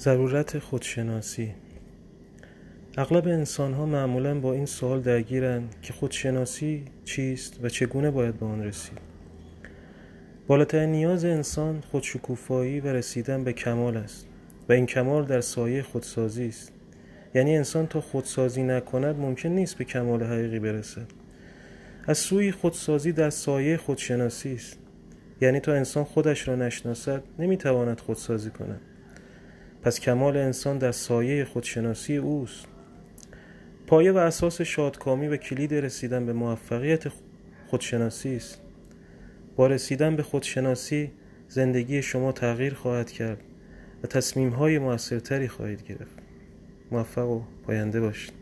ضرورت خودشناسی. اغلب انسان ها معمولا با این سوال درگیرند که خودشناسی چیست و چگونه باید به آن رسید. بالاترین نیاز انسان خودشکوفایی و رسیدن به کمال است و این کمال در سایه خودسازی است. یعنی انسان تا خودسازی نکند ممکن نیست به کمال حقیقی برسد. از سوی خودسازی در سایه خودشناسی است. یعنی تا انسان خودش را نشناسد نمی‌تواند خودسازی کند. پس کمال انسان در سایه خودشناسی اوست. پایه و اساس شادکامی و کلید رسیدن به موفقیت خودشناسی است. با رسیدن به خودشناسی زندگی شما تغییر خواهد کرد و تصمیم های موثرتری خواهید گرفت. موفق و پاینده باشید.